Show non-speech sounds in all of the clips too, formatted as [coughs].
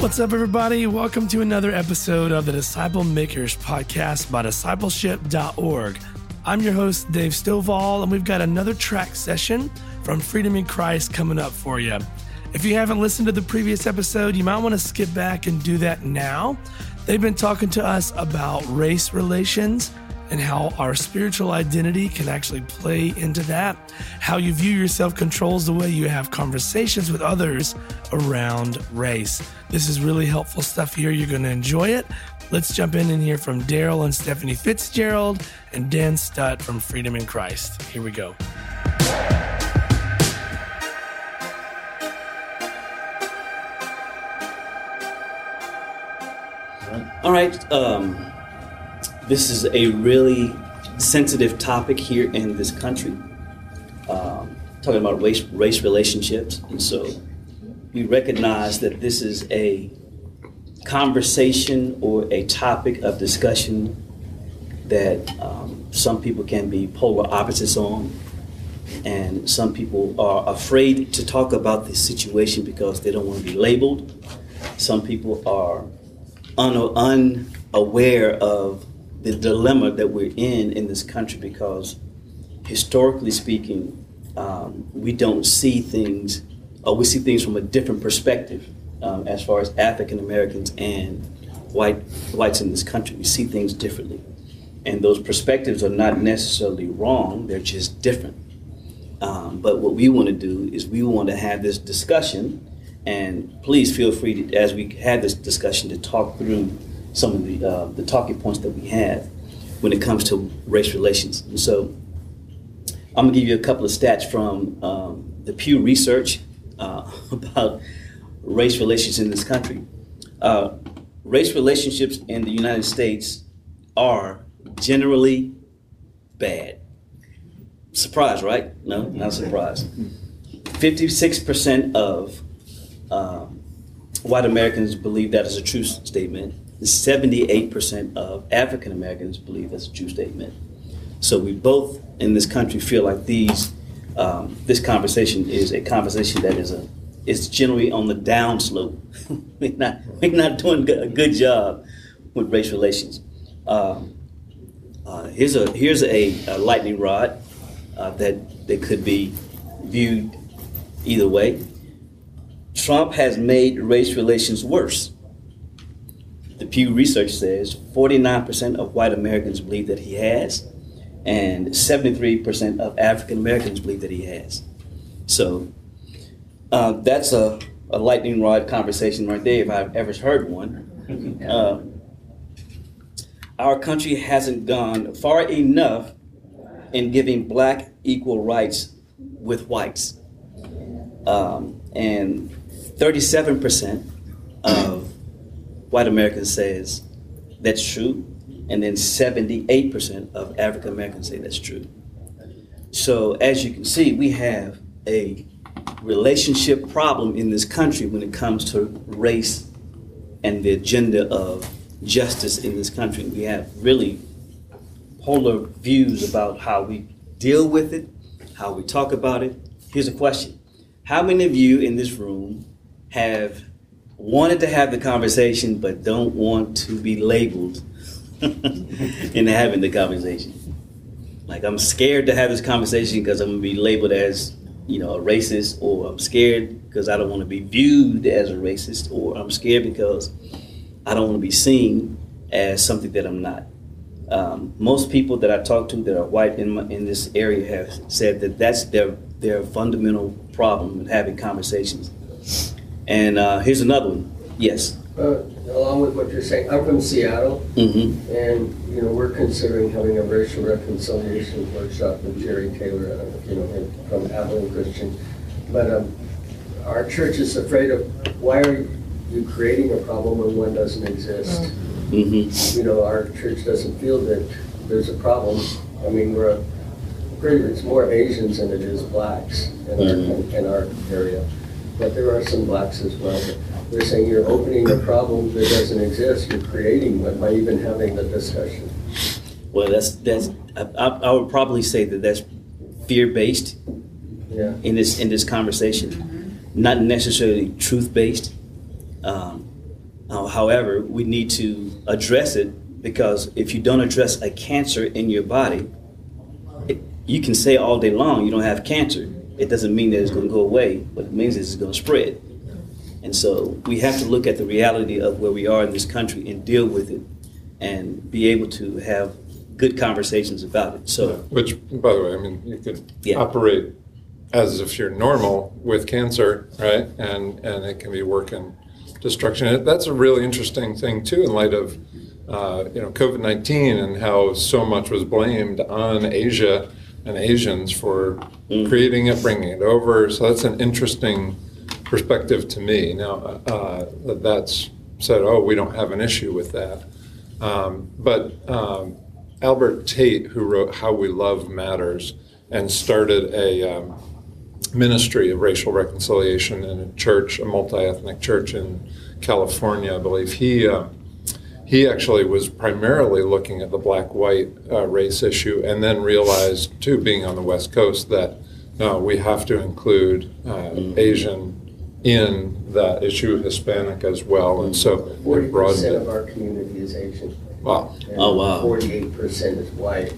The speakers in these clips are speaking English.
What's up, everybody? Welcome to another episode of the Disciple Makers podcast by discipleship.org. I'm your host, Dave Stovall, and we've got another track session from Freedom in Christ coming up for you. If you haven't listened to the previous episode, you might want to skip back and do that now. They've been talking to us about race relations and how our spiritual identity can actually play into that. How you view yourself controls the way you have conversations with others around race. This is really helpful stuff here. You're going to enjoy it. Let's jump in and hear from Daryl and Stephanie Fitzgerald and Dan Studt from Freedom in Christ. Here we go. All right. Um, this is a really sensitive topic here in this country, um, talking about race, race relationships. And so we recognize that this is a conversation or a topic of discussion that um, some people can be polar opposites on. And some people are afraid to talk about this situation because they don't want to be labeled. Some people are un- unaware of the dilemma that we're in in this country because historically speaking, um, we don't see things, or we see things from a different perspective um, as far as African Americans and white whites in this country. We see things differently, and those perspectives are not necessarily wrong; they're just different. Um, but what we want to do is we want to have this discussion, and please feel free to, as we have this discussion, to talk through some of the uh, the talking points that we have when it comes to race relations. And so, I'm gonna give you a couple of stats from um, the Pew Research uh, [laughs] about race relations in this country. Uh, race relationships in the United States are generally bad. Surprise, right? No, not surprise. 56% of um, white Americans believe that is a true statement. 78% of African Americans believe that's a true statement. So we both in this country feel like these um, this conversation is a conversation that is a is generally on the downslope. [laughs] we're not we're not doing a good job with race relations. Um, uh, here's a here's a, a lightning rod uh, that that could be viewed either way. Trump has made race relations worse. The Pew Research says 49% of white Americans believe that he has, and 73% of African Americans believe that he has. So uh, that's a, a lightning rod conversation right there, if I've ever heard one. [laughs] Uh, our country hasn't gone far enough in giving black equal rights with whites. Um, and 37% of white Americans says that's true, and then 78% of African Americans say that's true. So as you can see, we have a relationship problem in this country when it comes to race and the agenda of justice in this country. We have really polar views about how we deal with it, how we talk about it. Here's a question How many of you in this room have wanted to have the conversation but don't want to be labeled [laughs] in having the conversation. Like I'm scared to have this conversation because I'm gonna be labeled as, you know, a racist, or I'm scared because I don't want to be viewed as a racist, or I'm scared because I don't want to be seen as something that I'm not. Um, most people that I talk to that are white in my, in this area have said that that's their their fundamental problem with having conversations. And uh, here's another one. Yes. Uh, along with what you're saying, I'm from Seattle, Mm-hmm. and you know we're considering having a racial reconciliation workshop with Jerry Taylor, uh, you know, from Abilene Christian. But um, our church is afraid of why are you creating a problem when one doesn't exist? Mm-hmm. You know, our church doesn't feel that there's a problem. I mean, we're a, pretty, it's more Asians than it is blacks in our Mhm. in our area, but there are some blacks as well. They're saying you're opening a problem that doesn't exist. You're creating one by even having the discussion. Well, that's that's. I, I I would probably say that that's fear based Yeah. in this in this conversation, not necessarily truth based. Um, Uh, however, we need to address it because if you don't address a cancer in your body, it, you can say all day long you don't have cancer. It doesn't mean that it's going to go away. What it means is it's going to spread. And so we have to look at the reality of where we are in this country and deal with it and be able to have good conversations about it. So, which, by the way, I mean, you could Yeah. operate as if you're normal with cancer, right? And and it can be work working destruction. And That's a really interesting thing too, in light of uh, you know COVID nineteen and how so much was blamed on Asia and Asians for creating it, bringing it over. So that's an interesting perspective to me. Now uh, that's said, oh, we don't have an issue with that. Um, but um, Albert Tate, who wrote How We Love Matters and started a um, ministry of racial reconciliation in a church, a multi ethnic church in California, I believe, he. Uh, he actually was primarily looking at the black white uh, race issue and then realized, too, being on the West Coast, that no, we have to include uh, Asian in that issue, Hispanic as well. And so it Forty broadened percent it. of our community is Asian. Wow. and Oh, wow. Forty-eight percent is white,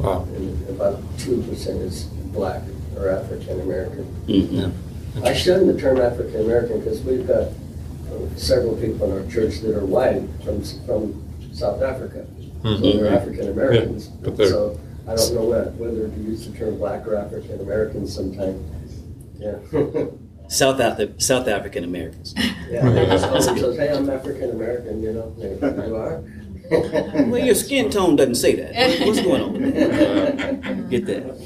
Wow. and about two percent is black or African American. mhm. I shun the term African American because we've got uh, several people in our church that are white from, from South Africa. So Mhm. they're African Americans. Yeah, they're- So I don't know what- whether to use the term black or African American sometime. Yeah. [laughs] South, Af- South African Americans. Yeah. So so say I'm African American, you know, maybe you are. [laughs] Well, your skin tone doesn't say that. What's going on? [laughs] Get that.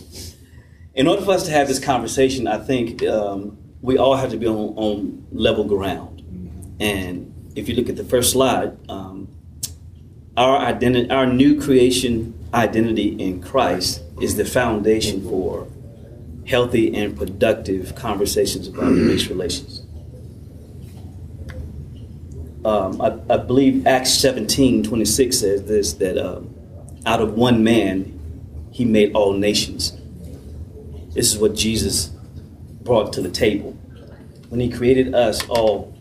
In order for us to have this conversation, I think um, we all have to be on, on level ground. And if you look at the first slide, um, our identity, our new creation identity in Christ is the foundation for healthy and productive conversations about race relations. Um, I, I believe Acts 17 26 says this that um, out of one man he made all nations. This is what Jesus brought to the table. When he created us all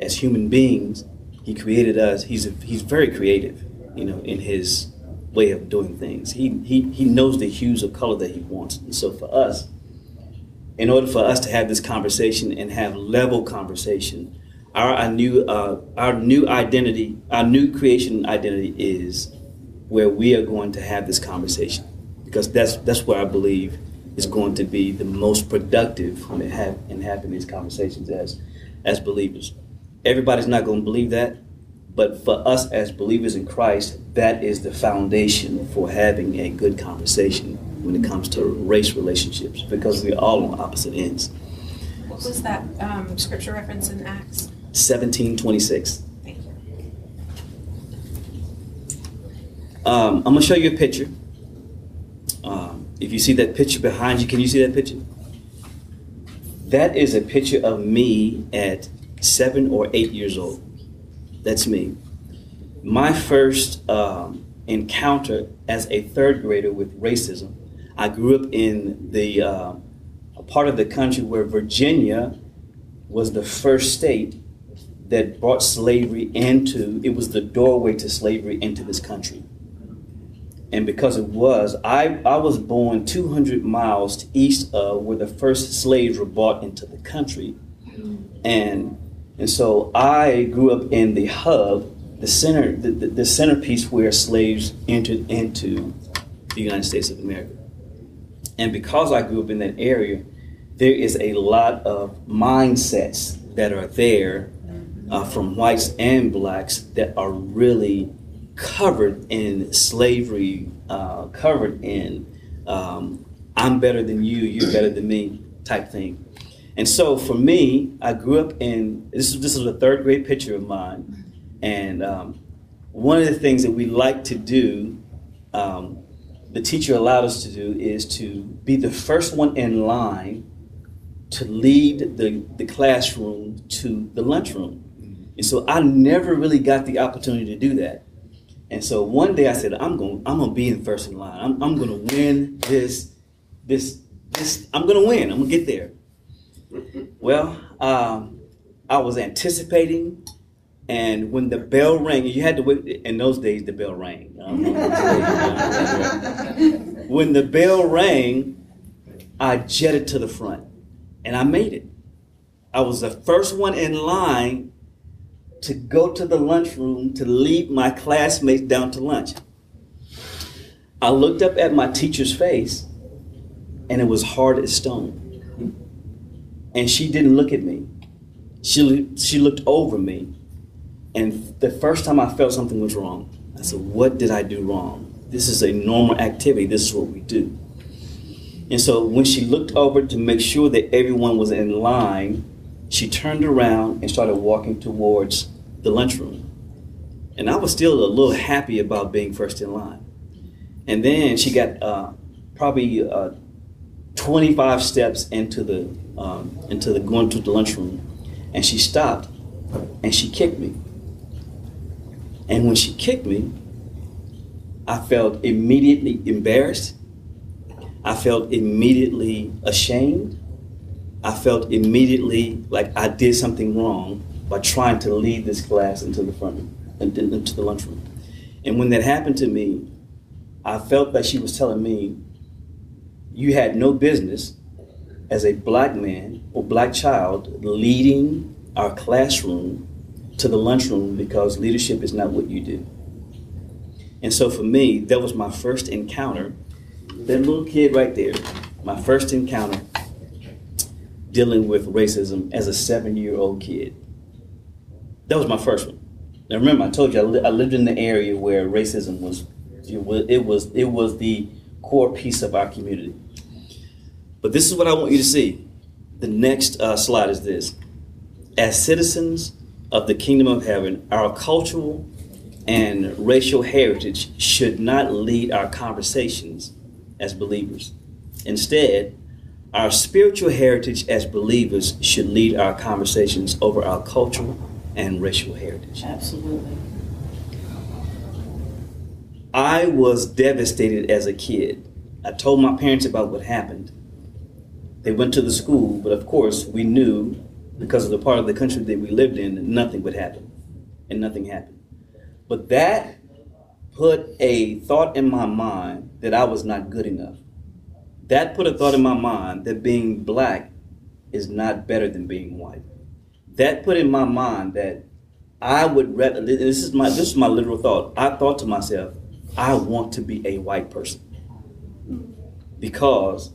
as human beings, he created us. He's, a, he's very creative, you know, in his way of doing things. He, he, he knows the hues of color that he wants. And so for us, in order for us to have this conversation and have level conversation, our, our new uh, our new identity, our new creation identity is where we are going to have this conversation because that's that's where I believe is going to be the most productive have, in having these conversations as as believers. Everybody's not going to believe that, but for us as believers in Christ, that is the foundation for having a good conversation when it comes to race relationships because we're all on opposite ends. What was that um, scripture reference in Acts? 1726. Thank you. Um, I'm gonna show you a picture. Um, if you see that picture behind you, can you see that picture? That is a picture of me at seven or eight years old. That's me. My first um, encounter as a third grader with racism. I grew up in the uh, a part of the country where Virginia was the first state that brought slavery into. It was the doorway to slavery into this country and because it was, I, I was born 200 miles to east of where the first slaves were brought into the country. And, and so I grew up in the hub, the center, the, the, the centerpiece where slaves entered into the United States of America. And because I grew up in that area, there is a lot of mindsets that are there uh, from whites and blacks that are really covered in slavery, uh, covered in um, I'm better than you, you're better than me type thing. And so for me, I grew up in this is this is a third grade picture of mine, and um, one of the things that we like to do, um, the teacher allowed us to do, is to be the first one in line to lead the, the classroom to the lunchroom. And so I never really got the opportunity to do that. And so one day I said, I'm going, I'm going to be in first in line. I'm, I'm going to win this, this, this. I'm going to win. I'm going to get there. Well, um, I was anticipating And when the bell rang, you had to wait. In those days, the bell rang. When the bell rang, I jetted to the front, and I made it. I was the first one in line to go to the lunchroom to lead my classmates down to lunch. I looked up at my teacher's face, and it was hard as stone. And she didn't look at me. She, she looked over me. And the first time I felt something was wrong, I said, What did I do wrong? This is a normal activity. This is what we do. And so when she looked over to make sure that everyone was in line, she turned around and started walking towards the lunchroom. And I was still a little happy about being first in line. And then she got uh, probably uh, 25 steps into the um, into the going to the lunchroom, and she stopped, and she kicked me. And when she kicked me, I felt immediately embarrassed. I felt immediately ashamed. I felt immediately like I did something wrong by trying to lead this class into the front, into the lunchroom. And when that happened to me, I felt that she was telling me, you had no business as a black man or black child leading our classroom to the lunchroom because leadership is not what you do. And so for me, that was my first encounter. That little kid right there, my first encounter dealing with racism as a seven year old kid. That was my first one. Now remember, I told you I, li- I lived in the area where racism was it, was, it was it was the core piece of our community. But this is what I want you to see. The next uh, slide is this: as citizens of the kingdom of heaven, our cultural and racial heritage should not lead our conversations as believers. Instead, our spiritual heritage as believers should lead our conversations over our cultural and racial heritage. Absolutely. I was devastated as a kid. I told my parents about what happened. They went to the school, but of course, we knew because of the part of the country that we lived in, nothing would happen. And nothing happened. But that put a thought in my mind that I was not good enough. That put a thought in my mind that being black is not better than being white. That put in my mind that I would rather this is my this is my literal thought. I thought to myself, I want to be a white person. Because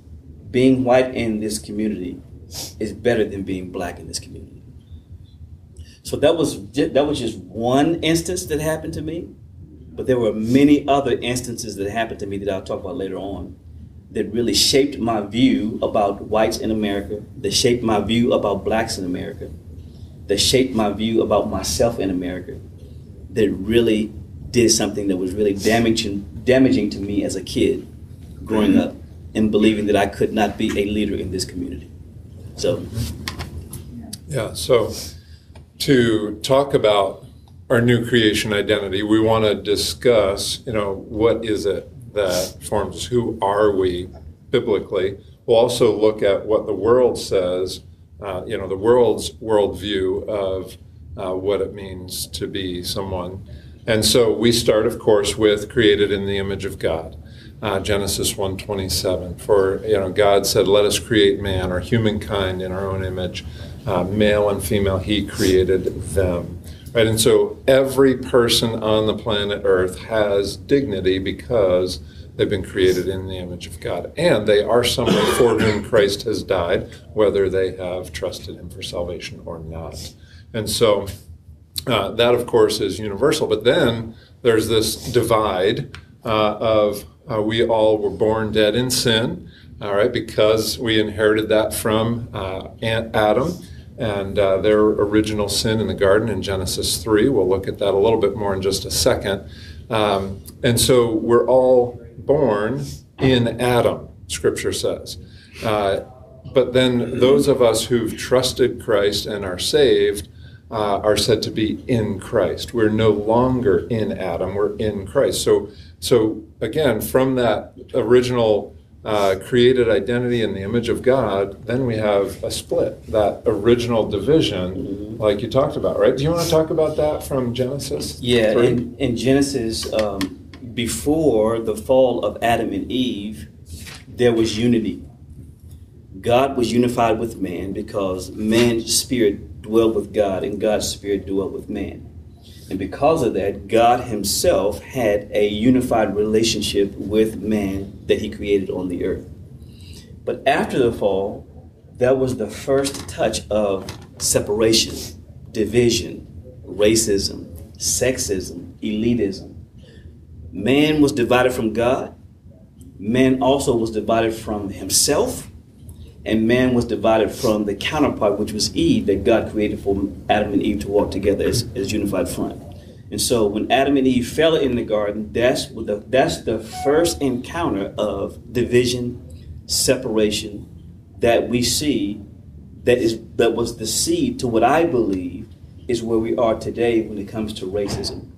being white in this community is better than being black in this community. So that was just, that was just one instance that happened to me, but there were many other instances that happened to me that I'll talk about later on that really shaped my view about whites in America, that shaped my view about blacks in America, that shaped my view about myself in America, that really did something that was really damaging damaging to me as a kid growing mm-hmm. up and believing that I could not be a leader in this community. So, Yeah, so to talk about our new creation identity, we want to discuss, you know, what is it that forms? Who are we biblically? We'll also look at what the world says, uh, you know, the world's worldview of uh, what it means to be someone. And so we start, of course, with created in the image of God. Uh, Genesis 1:27. For you know, God said, "Let us create man or humankind in our own image, uh, male and female. He created them." Right, and so every person on the planet Earth has dignity because they've been created in the image of God, and they are someone for whom Christ has died, whether they have trusted Him for salvation or not. And so uh, that, of course, is universal. But then there's this divide uh, of uh, we all were born dead in sin, all right, because we inherited that from uh, Aunt Adam and uh, their original sin in the garden in Genesis 3. We'll look at that a little bit more in just a second. Um, and so we're all born in Adam, Scripture says. Uh, but then those of us who've trusted Christ and are saved uh, are said to be in Christ. We're no longer in Adam, we're in Christ. So, so again, from that original uh, created identity in the image of God, then we have a split. That original division like you talked about, right? Do you want to talk about that from Genesis? Yeah, in, in Genesis, um, before the fall of Adam and Eve, there was unity. God was unified with man because man's spirit dwelled with God and God's spirit dwelt with man. And because of that, God Himself had a unified relationship with man that He created on the earth. But after the fall, that was the first touch of separation, division, racism, sexism, elitism. Man was divided from God. Man also was divided from himself. And man was divided from the counterpart, which was Eve, that God created for Adam and Eve to walk together as, as unified front. And so when Adam and Eve fell in the garden, that's the, that's the first encounter of division, separation that we see that is that was the seed to what I believe is where we are today when it comes to racism.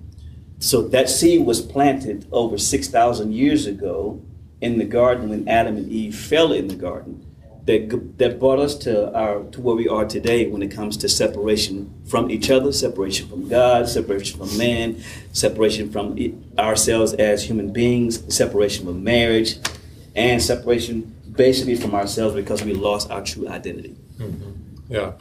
So that seed was planted over 6,000 years ago in the garden when Adam and Eve fell in the garden. That, that brought us to our to where we are today when it comes to separation from each other, separation from God, separation from man, separation from ourselves as human beings, separation from marriage, and separation basically from ourselves because we lost our true identity. Mm-hmm. Yeah,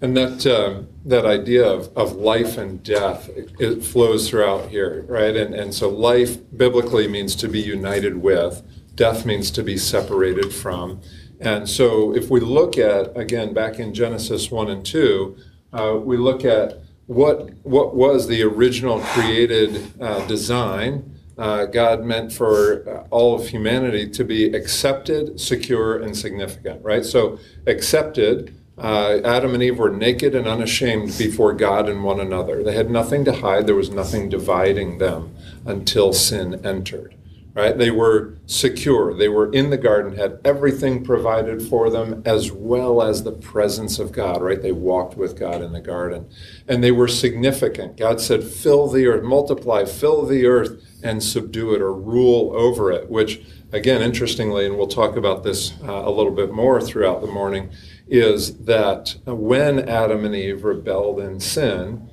and that um, that idea of, of life and death it, it, flows throughout here, right? And and so life biblically means to be united with. Death means to be separated from. And so if we look at again back in Genesis one and two, uh, we look at what what was the original created uh, design. Uh, God meant for uh, all of humanity to be accepted, secure, and significant, right? So, accepted, uh, Adam and Eve were naked and unashamed before God and one another. They had nothing to hide, there was nothing dividing them until sin entered. Right? They were secure. They were in the garden, had everything provided for them, as well as the presence of God, right? They walked with God in the garden. And they were significant. God said, fill the earth, multiply, fill the earth, and subdue it or rule over it, which, again, interestingly, and we'll talk about this uh, a little bit more throughout the morning, is that when Adam and Eve rebelled in sin,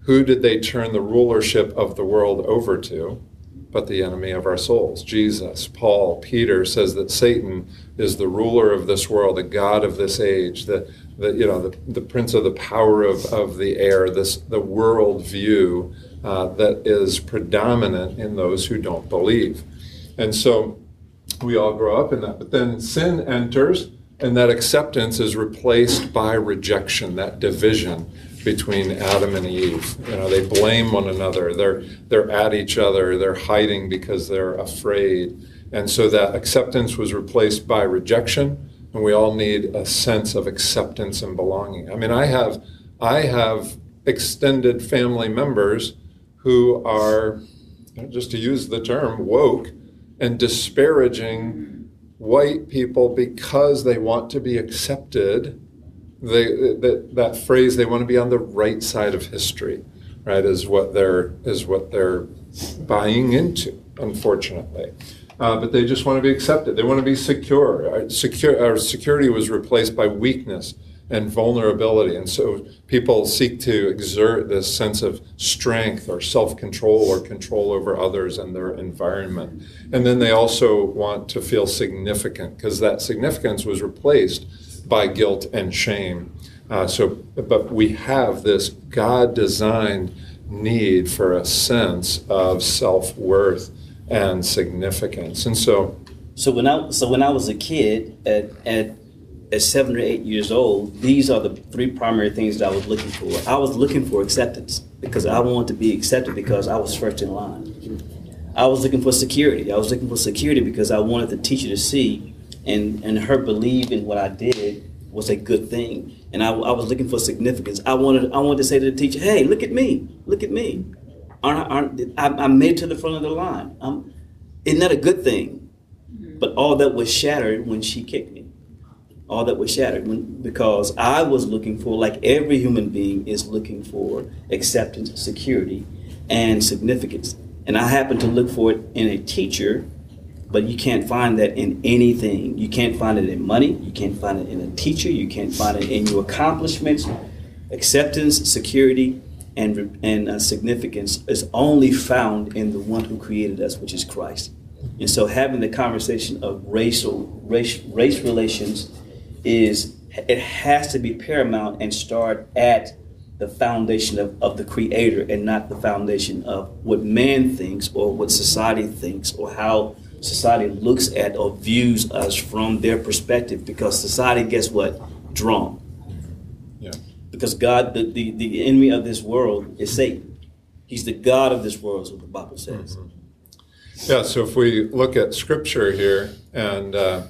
who did they turn the rulership of the world over to? But the enemy of our souls, Jesus. Paul, Peter says that Satan is the ruler of this world, the God of this age, the, the you know, the, the prince of the power of, of the air, this the world view uh, that is predominant in those who don't believe. And so we all grow up in that. But then sin enters, and that acceptance is replaced by rejection, that division between Adam and Eve. You know, they blame one another. They're they're at each other. They're hiding because they're afraid. And so that acceptance was replaced by rejection, and we all need a sense of acceptance and belonging. I mean, I have I have extended family members who are just to use the term woke and disparaging white people because they want to be accepted. They, that, that phrase, they want to be on the right side of history, right, is what they're, is what they're buying into, unfortunately. Uh, but they just want to be accepted. They want to be secure. Secure, our security was replaced by weakness and vulnerability. And so people seek to exert this sense of strength or self control or control over others and their environment. And then they also want to feel significant because that significance was replaced by guilt and shame. Uh, so, but we have this God designed need for a sense of self worth and significance. And so, so when I so when I was a kid at, at at seven or eight years old, these are the three primary things that I was looking for. I was looking for acceptance because I wanted to be accepted because I was first in line. I was looking for security. I was looking for security because I wanted the teacher to see and, and her believe in what I did was a good thing. And I, I was looking for significance. I wanted I wanted to say to the teacher, hey, look at me. Look at me. Aren't, aren't, I, I made it to the front of the line. I'm, isn't that a good thing? Mm-hmm. But all that was shattered when she kicked me all that was shattered when, because I was looking for, like every human being is looking for acceptance, security, and significance. And I happened to look for it in a teacher, but you can't find that in anything. You can't find it in money. You can't find it in a teacher. You can't find it in your accomplishments. Acceptance, security, and, and uh, significance is only found in the one who created us, which is Christ. And so having the conversation of racial race, race relations is it has to be paramount and start at the foundation of, of the creator and not the foundation of what man thinks or what society thinks or how society looks at or views us from their perspective because society guess what? Drawn. Yeah. because god the, the, the enemy of this world is satan. He's the god of this world is what the bible says. Yeah, so if we look at scripture here and uh,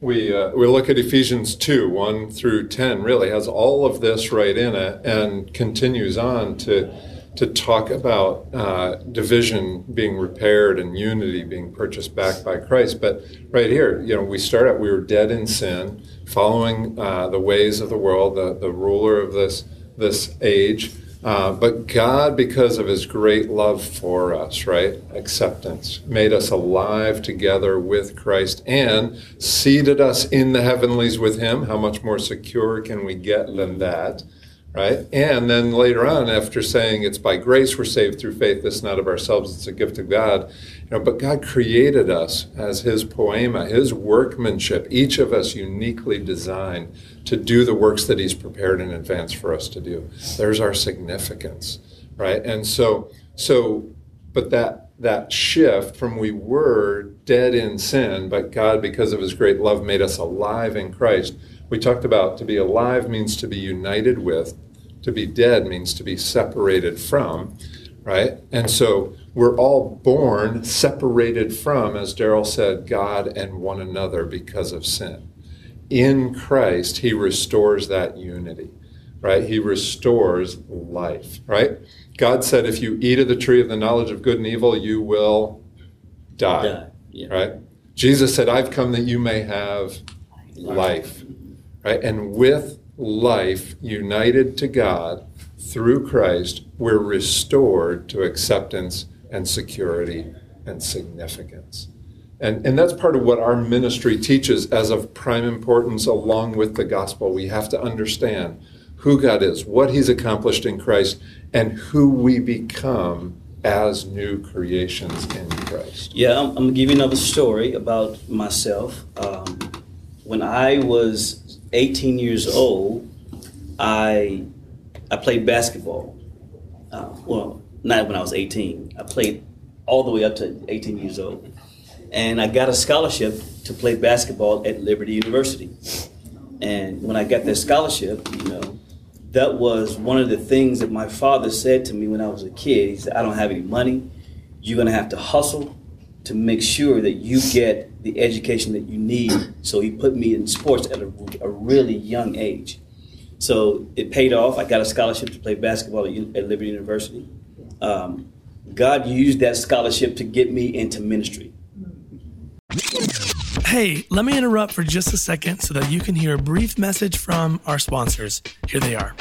we, uh, we look at Ephesians 2 1 through 10, really has all of this right in it and continues on to, to talk about uh, division being repaired and unity being purchased back by Christ. But right here, you know, we start out, we were dead in sin, following uh, the ways of the world, the, the ruler of this, this age. Uh, but God, because of his great love for us, right? Acceptance, made us alive together with Christ and seated us in the heavenlies with him. How much more secure can we get than that? Right? And then later on, after saying it's by grace we're saved through faith, this not of ourselves, it's a gift of God. You know, but God created us as his poiema, his workmanship, each of us uniquely designed to do the works that he's prepared in advance for us to do. There's our significance, right? And so so but that that shift from we were dead in sin, but God, because of his great love, made us alive in Christ. We talked about to be alive means to be united with, to be dead means to be separated from, right? And so we're all born separated from, as Daryl said, God and one another because of sin. In Christ, he restores that unity, right? He restores life, right? God said, if you eat of the tree of the knowledge of good and evil, you will die, Die, yeah. right? Jesus said, I've come that you may have life, right? And with life united to God through Christ, we're restored to acceptance and security and significance. And, and that's part of what our ministry teaches as of prime importance along with the gospel. We have to understand who God is, what he's accomplished in Christ, and who we become as new creations in Christ. Yeah, I'm, I'm gonna give you another story about myself. Um, when I was 18 years old, I I played basketball. Uh, well, not when I was 18. I played all the way up to 18 years old, and I got a scholarship to play basketball at Liberty University. And when I got that scholarship, you know, that was one of the things that my father said to me when I was a kid. He said, I don't have any money. You're going to have to hustle to make sure that you get the education that you need. So he put me in sports at a, a really young age. So it paid off. I got a scholarship to play basketball at, at Liberty University. Um, God used that scholarship to get me into ministry. Hey, let me interrupt for just a second so that you can hear a brief message from our sponsors. Here they are.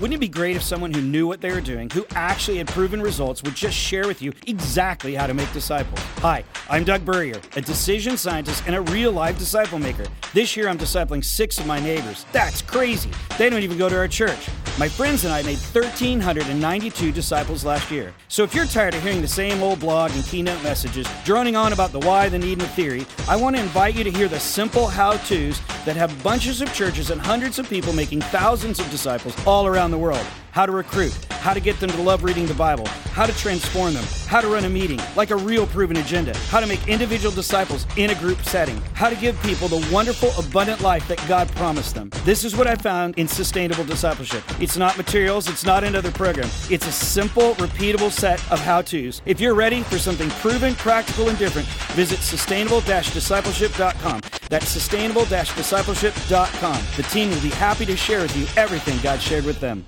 Wouldn't it be great if someone who knew what they were doing, who actually had proven results, would just share with you exactly how to make disciples? Hi, I'm Doug Burrier, a decision scientist and a real life disciple maker. This year I'm discipling six of my neighbors. That's crazy. They don't even go to our church. My friends and I made 1,392 disciples last year. So if you're tired of hearing the same old blog and keynote messages, droning on about the why, the need, and the theory, I want to invite you to hear the simple how to's that have bunches of churches and hundreds of people making thousands of disciples all around the world. How to recruit, how to get them to love reading the Bible, how to transform them, how to run a meeting like a real proven agenda, how to make individual disciples in a group setting, how to give people the wonderful, abundant life that God promised them. This is what I found in sustainable discipleship. It's not materials, it's not another program. It's a simple, repeatable set of how to's. If you're ready for something proven, practical, and different, visit sustainable discipleship.com. That's sustainable discipleship.com. The team will be happy to share with you everything God shared with them.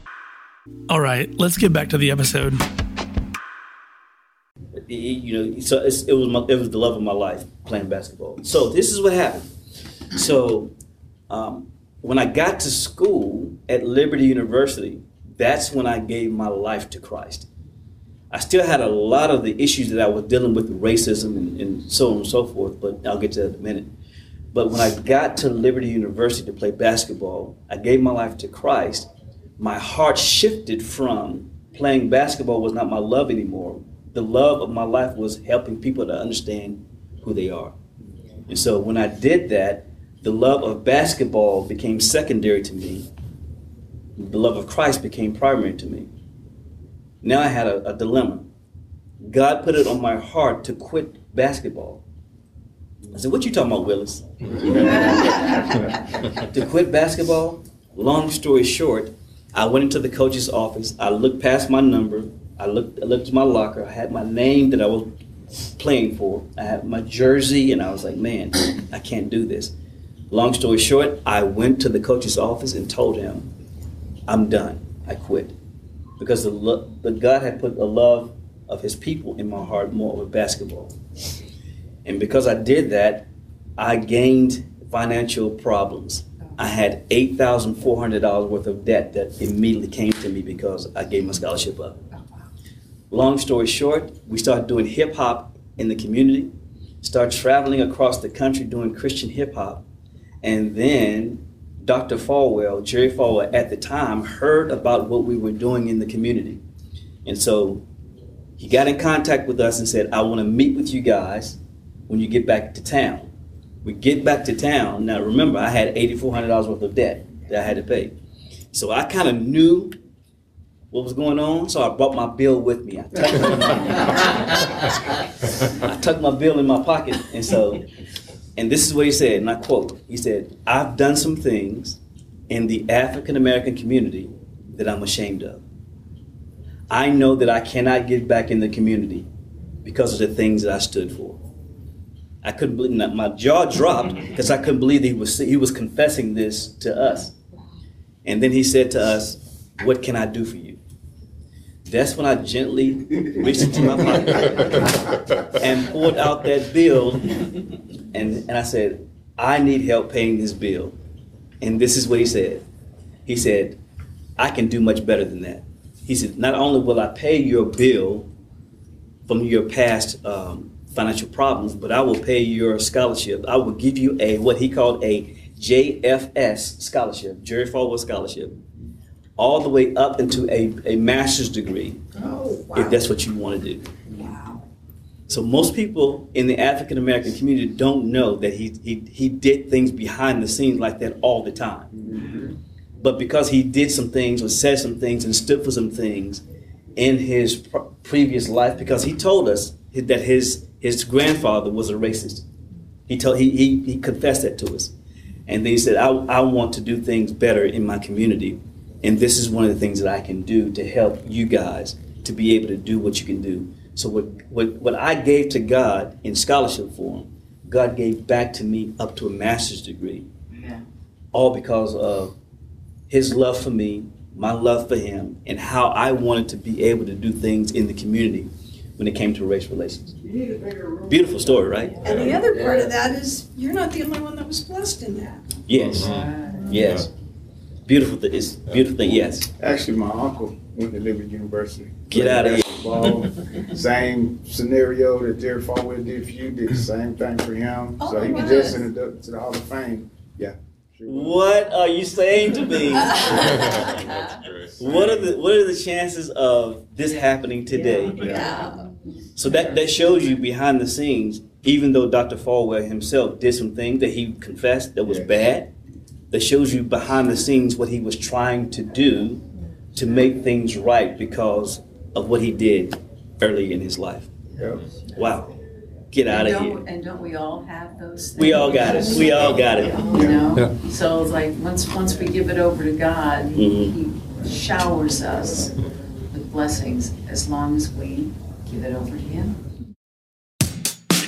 All right, let's get back to the episode. It- you know, so it was my, it was the love of my life playing basketball. So this is what happened. So um, when I got to school at Liberty University, that's when I gave my life to Christ. I still had a lot of the issues that I was dealing with, racism and, and so on and so forth, but I'll get to that in a minute. But when I got to Liberty University to play basketball, I gave my life to Christ. My heart shifted from playing basketball was not my love anymore. The love of my life was helping people to understand who they are. And so when I did that, the love of basketball became secondary to me. The love of Christ became primary to me. Now I had a, a dilemma. God put it on my heart to quit basketball. I said, "What you talking about, Willis? [laughs] to quit basketball?" Long story short, I went into the coach's office. I looked past my number. I looked, I looked at my locker. I had my name that I was playing for. I had my jersey, and I was like, "Man, I can't do this." Long story short, I went to the coach's office and told him, "I'm done. I quit," because the but God had put a love of His people in my heart more over basketball, and because I did that, I gained financial problems. I had eight thousand four hundred dollars worth of debt that immediately came to me because I gave my scholarship up. Long story short, we started doing hip hop in the community, started traveling across the country doing Christian hip hop, and then Dr. Falwell, Jerry Falwell at the time, heard about what we were doing in the community. And so he got in contact with us and said, I want to meet with you guys when you get back to town. We get back to town. Now remember, I had $8,400 worth of debt that I had to pay. So I kind of knew what was going on, so I brought my bill with me. I tucked, my, I tucked my bill in my pocket, and so, and this is what he said, and I quote: He said, "I've done some things in the African American community that I'm ashamed of. I know that I cannot get back in the community because of the things that I stood for." I couldn't believe my jaw dropped because I couldn't believe that he was he was confessing this to us. And then he said to us, "What can I do for you?" That's when I gently reached into my pocket [laughs] and pulled out that bill, and and I said, "I need help paying this bill." And this is what he said. He said, "I can do much better than that." He said, "Not only will I pay your bill from your past." Um, financial problems, but I will pay your scholarship. I will give you a what he called a JFS scholarship, Jerry Falwell scholarship, all the way up into a, a master's degree, Oh, wow. if that's what you want to do. Wow. So most people in the African American community don't know that he, he he did things behind the scenes like that all the time. Mm-hmm. But because he did some things or said some things and stood for some things in his pr- previous life, because he told us that his his grandfather was a racist. He told he, he he confessed that to us, and then he said, "I I want to do things better in my community, and this is one of the things that I can do to help you guys to be able to do what you can do." So what what what I gave to God in scholarship form, God gave back to me up to a master's degree, Yeah. all because of His love for me, my love for Him, and how I wanted to be able to do things in the community when it came to race relations. Beautiful story, right? And the other part of that is you're not the only one that was blessed in that. Yes. Yes. Beautiful. Th- it's beautiful thing. Yes. Actually, my uncle went to Liberty University. Get out of here. Same scenario that Jerry Falwell did for you, did the same thing for him. Oh, so he was just in the, to the Hall of Fame. Yeah. What are you saying to me? [laughs] what are the What are the chances of this happening today? Yeah. So that that shows you behind the scenes. Even though Dr. Falwell himself did some things that he confessed that was Yes. bad, that shows you behind the scenes what he was trying to do to make things right because of what he did early in his life. Yep. Wow. Get out of here. And don't we all have those things? We all got it. We all got it. You know, Yeah. so it's like, once, once we give it over to God, He Mhm. he showers us with blessings as long as we give it over to.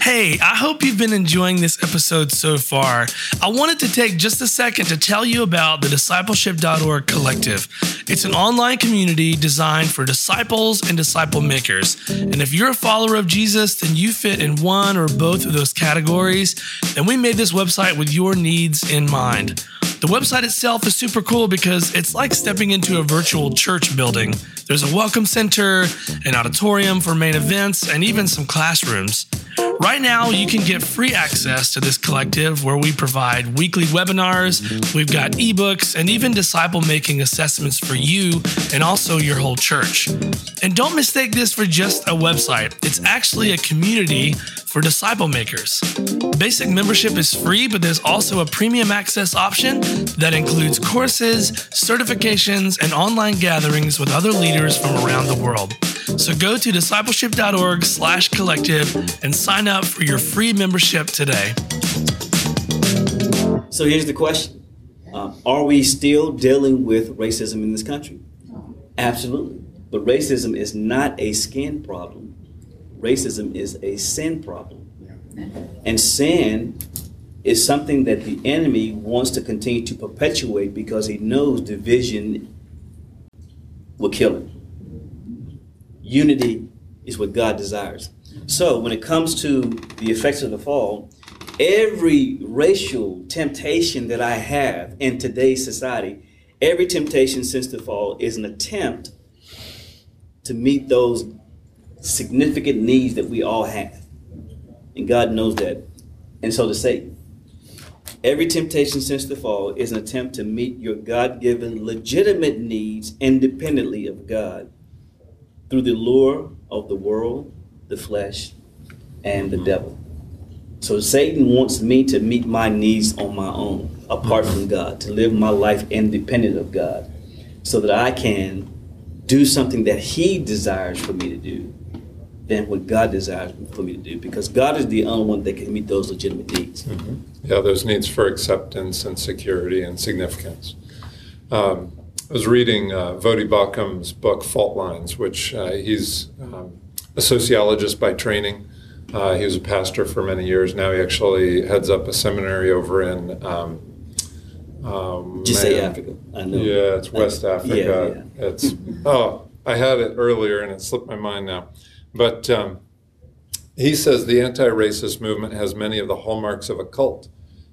Hey, I hope you've been enjoying this episode so far. I wanted to take just a second to tell you about the discipleship.org collective. It's an online community designed for disciples and disciple makers. And if you're a follower of Jesus, then you fit in one or both of those categories. And we made this website with your needs in mind. The website itself is super cool because it's like stepping into a virtual church building. There's a welcome center, an auditorium for main events, and even some classrooms. Right now, you can get free access to this collective where we provide weekly webinars, we've got ebooks, and even disciple making assessments for you and also your whole church. And don't mistake this for just a website, it's actually a community for disciple makers. Basic membership is free, but there's also a premium access option that includes courses, certifications, and online gatherings with other leaders from around the world. So go to discipleship.org slash collective and sign up for your free membership today. So here's the question um, Are we still dealing with racism in this country? Absolutely. But racism is not a skin problem, racism is a sin problem. And sin is something that the enemy wants to continue to perpetuate because he knows division will kill him. Unity is what God desires. So when it comes to the effects of the fall, every racial temptation that I have in today's society, every temptation since the fall is an attempt to meet those significant needs that we all have. And God knows that. And so to Satan. Every temptation since the fall is an attempt to meet your God given legitimate needs independently of God through the lure of the world, the flesh, and the devil. So Satan wants me to meet my needs on my own, apart from God, to live my life independent of God, so that I can do something that he desires for me to do than what God desires for me to do, because God is the only one that can meet those legitimate needs. Mm-hmm. Yeah, those needs for acceptance and security and significance. Um, I was reading uh, Voddie Baucham's book Fault Lines, which uh, he's um, a sociologist by training. Uh, he was a pastor for many years. Now he actually heads up a seminary over in. Um, um, Just say Africa. I know. Yeah, it's West Africa. Yeah, yeah. It's oh, I had it earlier and it slipped my mind now. But um, he says the anti racist movement has many of the hallmarks of a cult,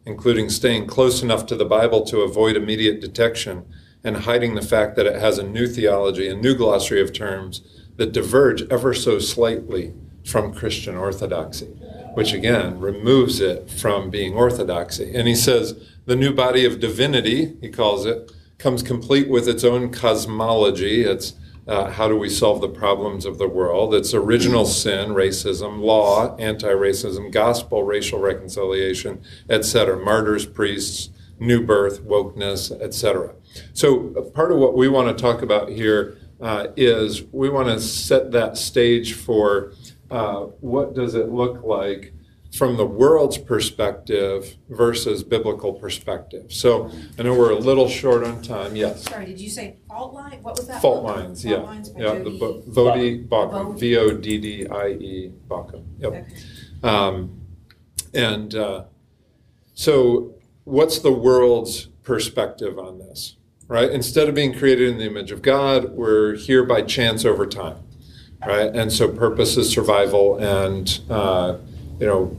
including staying close enough to the Bible to avoid immediate detection and hiding the fact that it has a new theology, a new glossary of terms that diverge ever so slightly from Christian orthodoxy, which again removes it from being orthodoxy. And he says the new body of divinity, he calls it, comes complete with its own cosmology. It's uh, how do we solve the problems of the world? It's original sin, racism, law, anti-racism, gospel, racial reconciliation, etc. Martyrs, priests, new birth, wokeness, etc. So uh, part of what we want to talk about here uh, is we want to set that stage for uh, what does it look like from the world's perspective versus biblical perspective. So I know we're a little short on time. Yes. Sorry, did you say fault line? What was that? Fault book? lines, Fault yeah. Lines Yeah, the Jody- book, Voddie Baucham, Voddie. V O D D I E Baucham. Yep. Okay. Um, and uh, so, what's the world's perspective on this? Right? Instead of being created in the image of God, we're here by chance over time. Right? And so, purpose is survival and, uh, you know,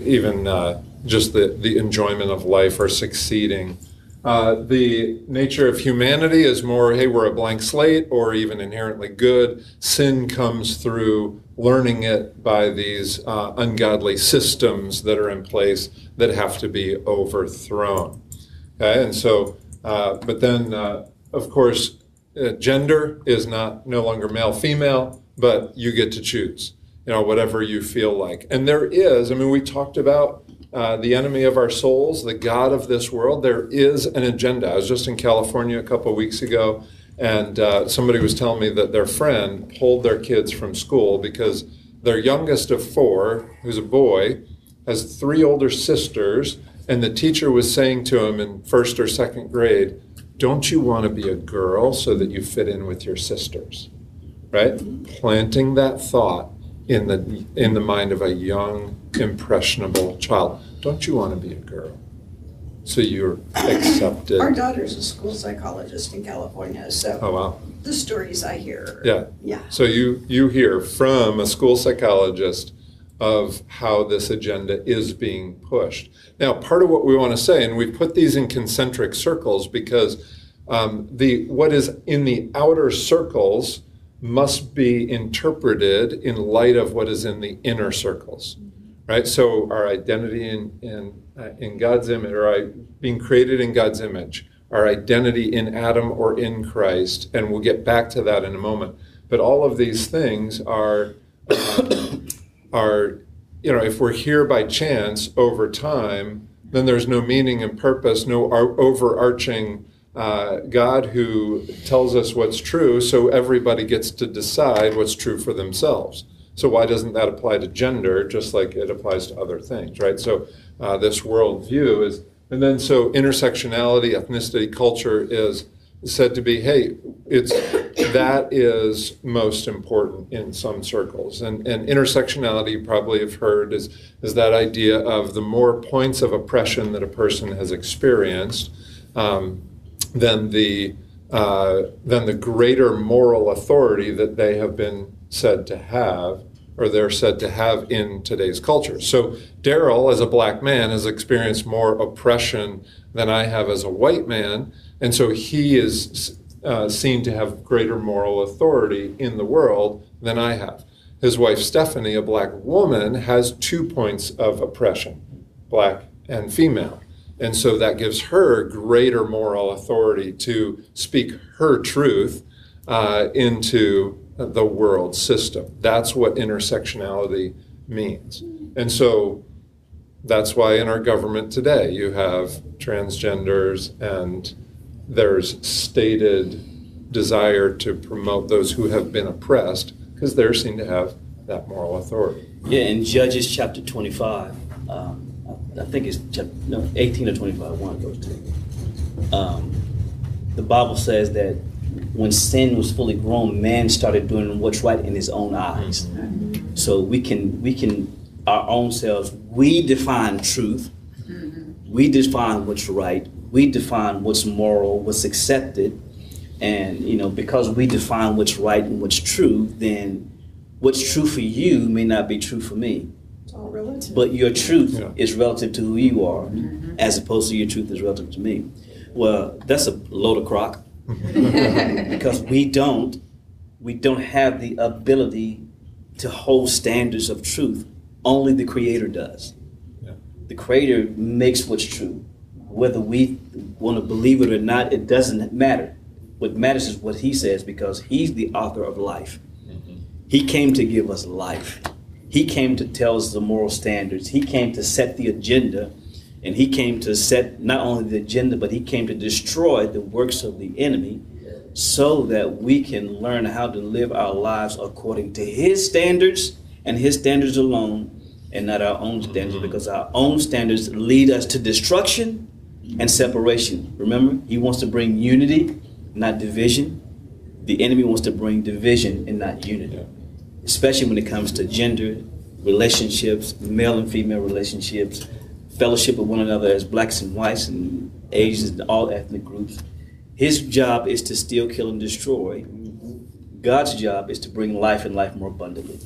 even uh, just the, the enjoyment of life or succeeding. Uh, the nature of humanity is more, hey, we're a blank slate or even inherently good. Sin comes through learning it by these uh, ungodly systems that are in place that have to be overthrown. Okay, and so, uh, but then, uh, of course, gender is not no longer male female, but you get to choose. You know, whatever you feel like. And there is, I mean, we talked about uh, the enemy of our souls, the God of this world. There is an agenda. I was just in California a couple of weeks ago, and uh, somebody was telling me that their friend pulled their kids from school because their youngest of four, who's a boy, has three older sisters, and the teacher was saying to him in first or second grade, Don't you want to be a girl so that you fit in with your sisters? Right? Planting that thought in the in the mind of a young, impressionable child. Don't you want to be a girl? So you're accepted. Our daughter's a school psychologist in California, so Oh wow. the stories I hear. Yeah. Yeah. So you you hear from a school psychologist of how this agenda is being pushed. Now, part of what we want to say, and we put these in concentric circles because um, the what is in the outer circles must be interpreted in light of what is in the inner circles. right? So our identity in in uh, in God's image, or I, being created in God's image, our identity in Adam or in Christ, and we'll get back to that in a moment. But all of these things are [coughs] are you know if we're here by chance over time, then there's no meaning and purpose, no ar- overarching. Uh, God who tells us what's true, so everybody gets to decide what's true for themselves. So why doesn't that apply to gender just like it applies to other things, right? So uh, this worldview is, and then so intersectionality, ethnicity, culture is said to be, hey, it's that is most important in some circles. And, and intersectionality, you probably have heard, is, is that idea of the more points of oppression that a person has experienced, um, then the uh, then the greater moral authority that they have been said to have or they're said to have in today's culture. So Daryl, as a black man, has experienced more oppression than I have as a white man, and so he is uh, seen to have greater moral authority in the world than I have. His wife Stephanie, a black woman, has two points of oppression, black and female. And so that gives her greater moral authority to speak her truth uh, into the world system. That's what intersectionality means. And so that's why in our government today you have transgenders and there's stated desire to promote those who have been oppressed because they're seen to have that moral authority. Yeah, in Judges chapter 25, um, I think it's chapter, no, 18 or 25, one of those two. Um, the Bible says that when sin was fully grown, man started doing what's right in his own eyes. Mm-hmm. So we can we can our own selves we define truth, mm-hmm. we define what's right, we define what's moral, what's accepted, and you know because we define what's right and what's true, then what's true for you may not be true for me. It's all relative. But your truth yeah. is relative to who you are, mm-hmm. as opposed to your truth is relative to me. Well, that's a load of crock [laughs] because we don't we don't have the ability to hold standards of truth. Only the Creator does. Yeah. The Creator makes what's true. Whether we want to believe it or not, it doesn't matter. What matters is what He says because He's the author of life. Mm-hmm. He came to give us life. He came to tell us the moral standards. He came to set the agenda and he came to set not only the agenda, but he came to destroy the works of the enemy so that we can learn how to live our lives according to his standards and his standards alone and not our own standards mm-hmm. because our own standards lead us to destruction and separation. Remember, he wants to bring unity, not division. The enemy wants to bring division and not unity, especially when it comes to gender, relationships, male and female relationships, fellowship with one another as blacks and whites and Asians and all ethnic groups. His job is to steal, kill, and destroy. God's job is to bring life and life more abundantly.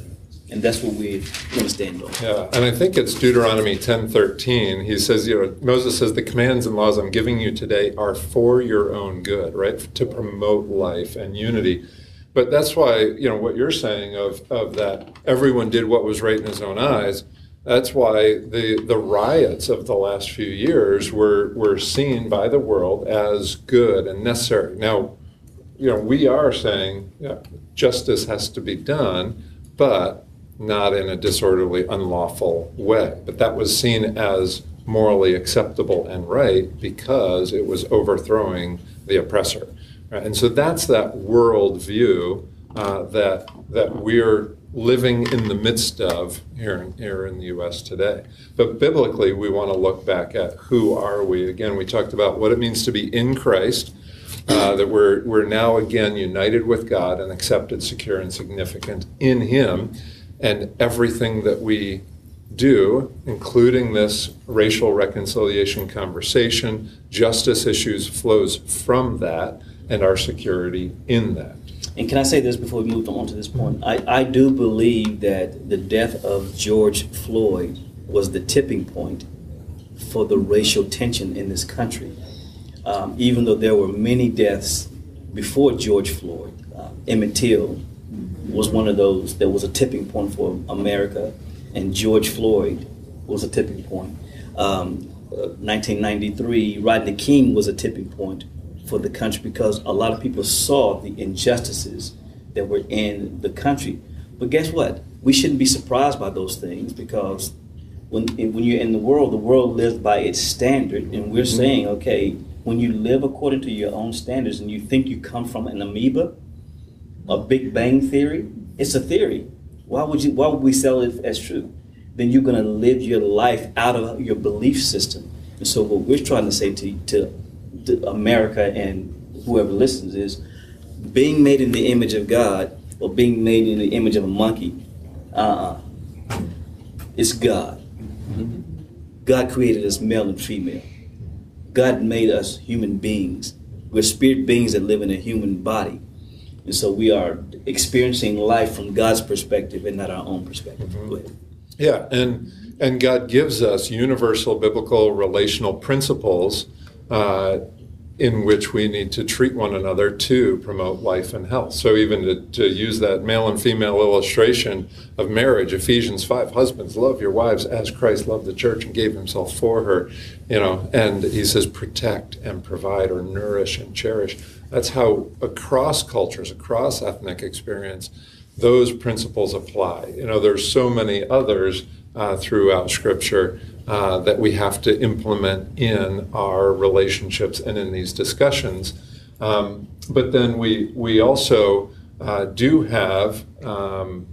And that's what we to stand on. Yeah, and I think it's Deuteronomy 10:13. He says, you know, Moses says the commands and laws I'm giving you today are for your own good, right? To promote life and unity. But that's why, you know, what you're saying of of that everyone did what was right in his own eyes that's why the, the riots of the last few years were, were seen by the world as good and necessary. Now, you know, we are saying yeah, justice has to be done, but not in a disorderly, unlawful way. But that was seen as morally acceptable and right because it was overthrowing the oppressor. Right? And so that's that worldview uh, that that we're living in the midst of here, here in the U.S. today. But biblically, we want to look back at who are we. Again, we talked about what it means to be in Christ, uh, that we're, we're now again united with God and accepted, secure, and significant in Him. And everything that we do, including this racial reconciliation conversation, justice issues flows from that and our security in that. And can I say this before we move on to this point? I, I do believe that the death of George Floyd was the tipping point for the racial tension in this country. Um, even though there were many deaths before George Floyd, uh, Emmett Till was one of those that was a tipping point for America, and George Floyd was a tipping point. Um, uh, 1993, Rodney King was a tipping point for the country because a lot of people saw the injustices that were in the country. But guess what? We shouldn't be surprised by those things because when when you're in the world, the world lives by its standard, and we're mm-hmm. saying, okay, when you live according to your own standards and you think you come from an amoeba, a Big Bang theory, it's a theory. Why would you? Why would we sell it as true? Then you're going to live your life out of your belief system. And so, what we're trying to say to, to, to America and whoever listens is, being made in the image of God or being made in the image of a monkey, uh, it's God. God created us male and female. God made us human beings. We're spirit beings that live in a human body. And so we are experiencing life from God's perspective and not our own perspective. Yeah, and and God gives us universal biblical relational principles uh, in which we need to treat one another to promote life and health. So even to, to use that male and female illustration of marriage, Ephesians five, husbands love your wives as Christ loved the church and gave himself for her, you know. And he says protect and provide or nourish and cherish. That's how across cultures, across ethnic experience, those principles apply. You know, there's so many others uh, throughout Scripture uh, that we have to implement in our relationships and in these discussions. Um, but then we we also uh, do have um,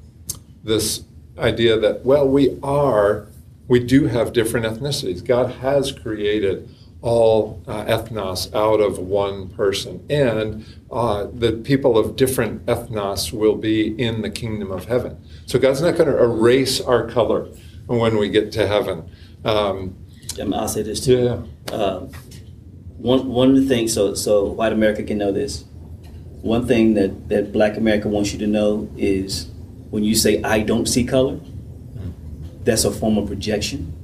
this idea that well, we are we do have different ethnicities. God has created all uh, ethnos out of one person, and uh, the people of different ethnos will be in the kingdom of heaven. So God's not going to erase our color when we get to heaven. Um, I'll say this too. yeah. Um, one one of the things, so so white America can know this. One thing that that Black America wants you to know is when you say I don't see color, that's a form of projection.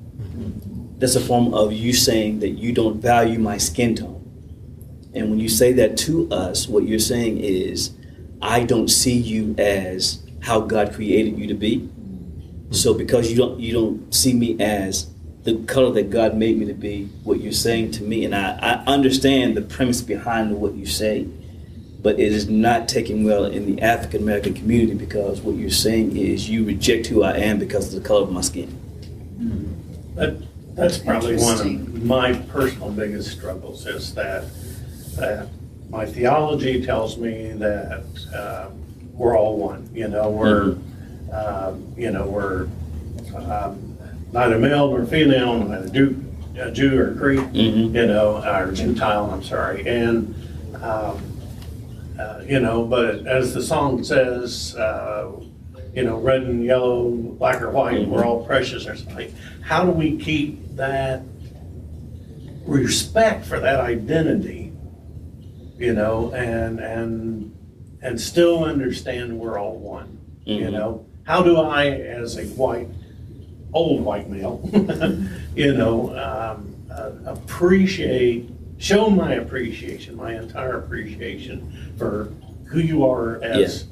That's a form of you saying that you don't value my skin tone. And when you say that to us, what you're saying is, I don't see you as how God created you to be. So because you don't you don't see me as the color that God made me to be, what you're saying to me, and I, I understand the premise behind what you say, but it is not taken well in the African American community because what you're saying is you reject who I am because of the color of my skin. That, that's probably one of my personal biggest struggles is that, that my theology tells me that um, we're all one. You know, we're, um, you know, we're um, neither male nor female, neither Jew, uh, Jew or Greek, Mhm. you know, or Gentile, I'm sorry. And, um, uh, you know, but as the song says, uh, you know, red and yellow, black or white, we're all precious or something. How do we keep that respect for that identity, you know, and and and still understand we're all one, you Mhm. know? How do I, as a white, old white male, [laughs] you know, um, uh, appreciate, show my appreciation, my entire appreciation for who you are as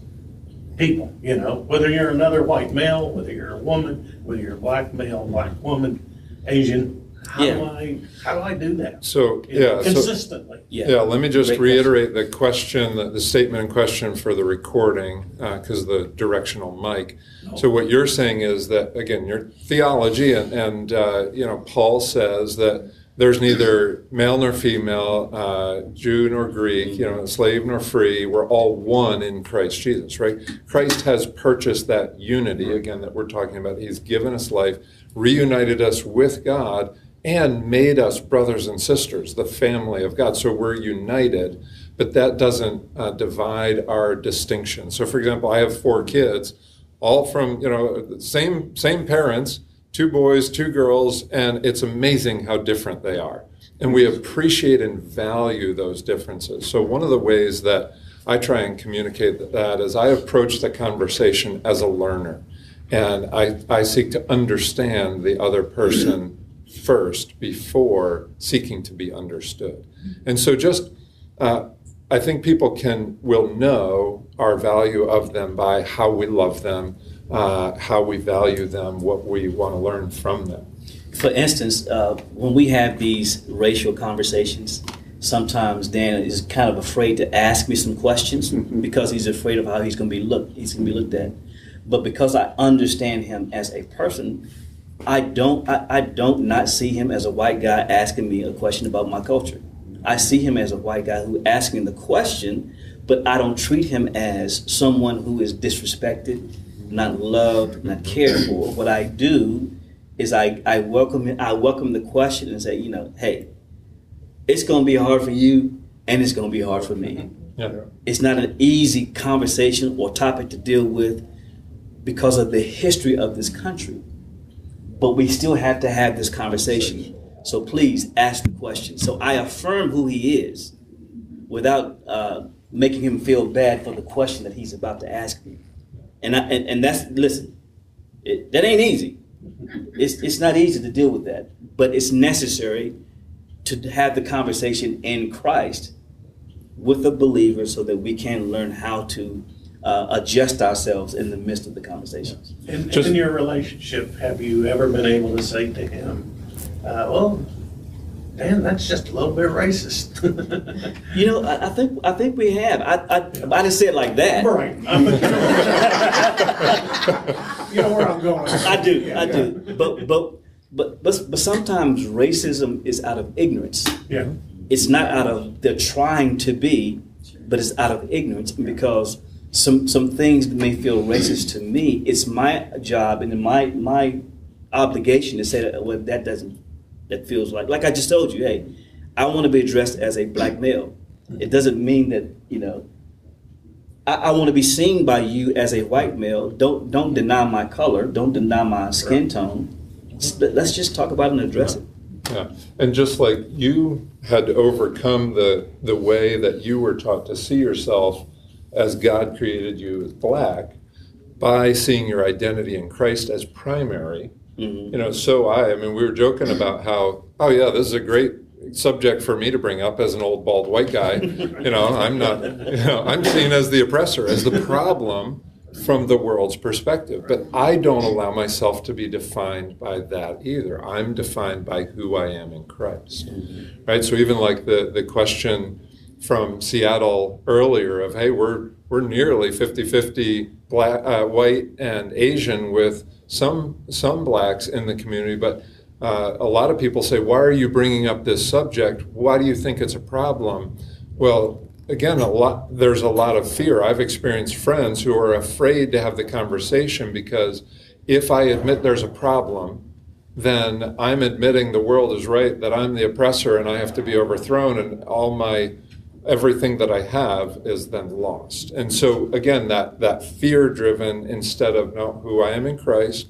people, you know, whether you're another white male, whether you're a woman, whether you're a black male, black woman, Asian, how do Yeah. I, how do I do that? So You know, yeah. So, Consistently. Yeah, let me just Great reiterate the question, the, the statement in question for the recording, because the directional mic. So what you're saying is that again, your theology, and, and uh, you know, Paul says that there's neither male nor female, uh, Jew nor Greek, you know, slave nor free. We're all one in Christ Jesus, right? Christ has purchased that unity again that we're talking about. He's given us life, reunited us with God, and made us brothers and sisters, the family of God. So we're united, but that doesn't uh, divide our distinction. So, for example, I have four kids, all from you know same same parents, two boys, two girls, and it's amazing how different they are. And we appreciate and value those differences. So one of the ways that I try and communicate that is I approach the conversation as a learner. And I, I seek to understand the other person first before seeking to be understood. And so just uh, I think people can will know our value of them by how we love them, uh, how we value them, what we want to learn from them. For instance, uh, when we have these racial conversations, sometimes Dan is kind of afraid to ask me some questions because he's afraid of how he's going to be looked. He's going to be looked at. But because I understand him as a person, I don't. I, I don't not see him as a white guy asking me a question about my culture. I see him as a white guy who asking the question, but I don't treat him as someone who is disrespected, not loved, not cared for. What I do is I, I welcome I welcome the question and say, you know, hey, it's going to be hard for you, and it's going to be hard for me. Mm-hmm. Yeah. It's not an easy conversation or topic to deal with because of the history of this country. But we still have to have this conversation. So please ask the question. So I affirm who he is without uh, making him feel bad for the question that he's about to ask me. And, I, and, and that's, listen, it, that ain't easy. It's, it's not easy to deal with that, but it's necessary to have the conversation in Christ with a believer so that we can learn how to uh, adjust ourselves in the midst of the conversations. In, Just- in your relationship, have you ever been able to say to him, uh, well, Dan, that's just a little bit racist? [laughs] You know, I, I think I think we have. I I, I didn't say it like that. Right. [laughs] You know where I'm going. I do, I do. But but but but but sometimes racism is out of ignorance. Yeah. It's not out of they're trying to be, but it's out of ignorance because some some things may feel racist to me. It's my job and my my obligation to say that well that doesn't that feels like like I just told you, hey, I want to be addressed as a black male. It doesn't mean that, you know, I, I want to be seen by you as a white male. Don't don't deny my color. Don't deny my skin tone. Let's- Let's just talk about it and address it. Yeah, and just like you had to overcome the the way that you were taught to see yourself as God created you as black by seeing your identity in Christ as primary. Mm-hmm. You know, so I. I mean, we were joking about how, oh yeah, this is a great subject for me to bring up as an old bald white guy. you know, I'm not. You know, I'm seen as the oppressor, as the problem from the world's perspective. But I don't allow myself to be defined by that either. I'm defined by who I am in Christ. Mm-hmm. Right? So even like the, the question from Seattle earlier of, hey, we're, we're nearly 50-50 black, uh, white and Asian with some, some blacks in the community, but uh, a lot of people say, why are you bringing up this subject? Why do you think it's a problem? Well, again, a lot, there's a lot of fear. I've experienced friends who are afraid to have the conversation because if I admit there's a problem, then I'm admitting the world is right, that I'm the oppressor and I have to be overthrown, and all my everything that I have is then lost. And so again, that that fear driven instead of no, who I am in Christ.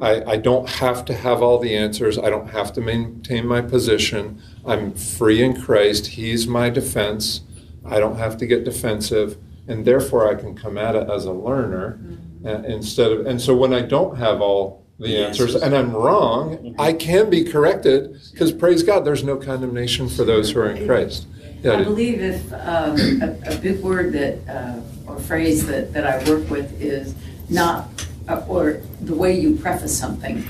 I, I don't have to have all the answers. I don't have to maintain my position. I'm free in Christ. He's my defense. I don't have to get defensive, and therefore I can come at it as a learner uh, instead of. And so when I don't have all the answers answers. and I'm wrong, I can be corrected because praise God, there's no condemnation for those who are in Christ. Yeah, I did- believe if, um, a, a big word that, uh, or phrase that, that I work with is not, uh, or the way you preface something.